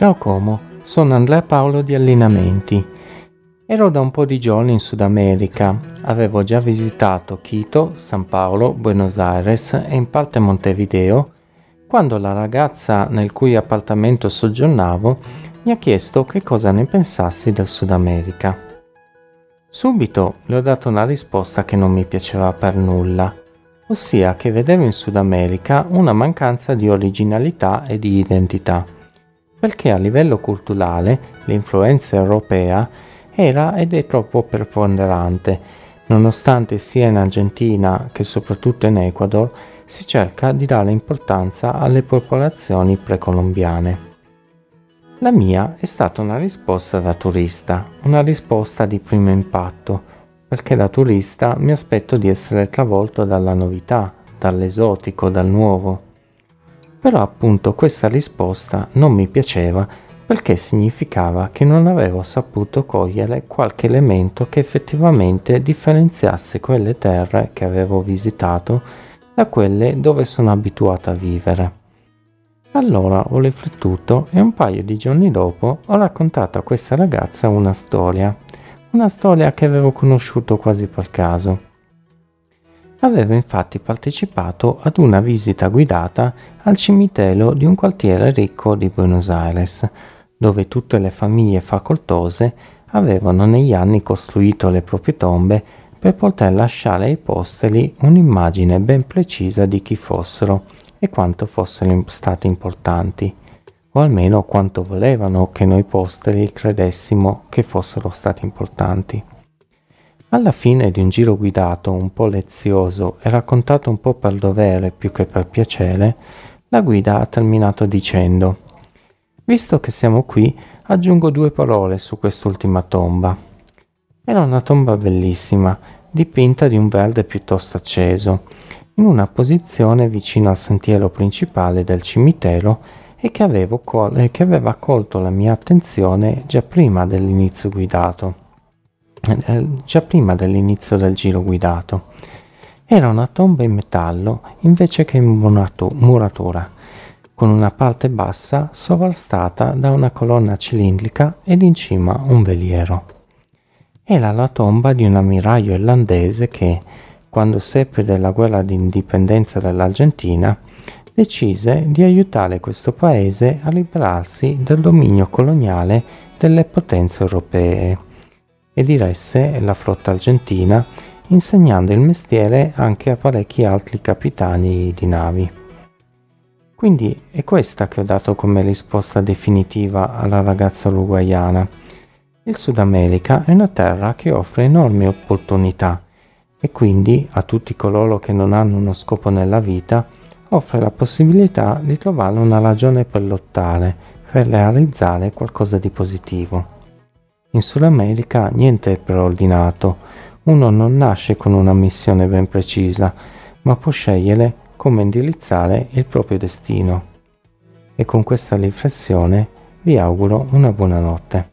Ciao Como, sono Andrea Paolo di Allineamenti. Ero da un po' di giorni in Sud America, avevo già visitato Quito, San Paolo, Buenos Aires e in parte Montevideo, quando la ragazza nel cui appartamento soggiornavo mi ha chiesto che cosa ne pensassi del Sud America. Subito le ho dato una risposta che non mi piaceva per nulla, ossia che vedevo in Sud America una mancanza di originalità e di identità perché a livello culturale l'influenza europea era ed è troppo preponderante, nonostante sia in Argentina che soprattutto in Ecuador si cerca di dare importanza alle popolazioni precolombiane. La mia è stata una risposta da turista, una risposta di primo impatto, perché da turista mi aspetto di essere travolto dalla novità, dall'esotico, dal nuovo. Però appunto questa risposta non mi piaceva perché significava che non avevo saputo cogliere qualche elemento che effettivamente differenziasse quelle terre che avevo visitato da quelle dove sono abituato a vivere. Allora ho riflettuto e un paio di giorni dopo ho raccontato a questa ragazza una storia, una storia che avevo conosciuto quasi per caso. Aveva infatti partecipato ad una visita guidata al cimitero di un quartiere ricco di Buenos Aires, dove tutte le famiglie facoltose avevano negli anni costruito le proprie tombe per poter lasciare ai posteri un'immagine ben precisa di chi fossero e quanto fossero stati importanti, o almeno quanto volevano che noi posteri credessimo che fossero stati importanti. Alla fine di un giro guidato un po' lezioso e raccontato un po' per dovere più che per piacere, la guida ha terminato dicendo Visto che siamo qui, aggiungo due parole su quest'ultima tomba. Era una tomba bellissima, dipinta di un verde piuttosto acceso, in una posizione vicino al sentiero principale del cimitero e che, col- che aveva colto la mia attenzione già prima dell'inizio guidato. Eh, già prima dell'inizio del giro guidato. Era una tomba in metallo invece che in muratura, con una parte bassa sovrastata da una colonna cilindrica ed in cima un veliero. Era la tomba di un ammiraglio irlandese che, quando seppe della guerra di indipendenza dell'Argentina, decise di aiutare questo paese a liberarsi dal dominio coloniale delle potenze europee e diresse la flotta argentina insegnando il mestiere anche a parecchi altri capitani di navi. Quindi è questa che ho dato come risposta definitiva alla ragazza uruguayana. Il Sud America è una terra che offre enormi opportunità e quindi a tutti coloro che non hanno uno scopo nella vita offre la possibilità di trovare una ragione per lottare, per realizzare qualcosa di positivo. In Sud America niente è preordinato, uno non nasce con una missione ben precisa, ma può scegliere come indirizzare il proprio destino. E con questa riflessione vi auguro una buona notte.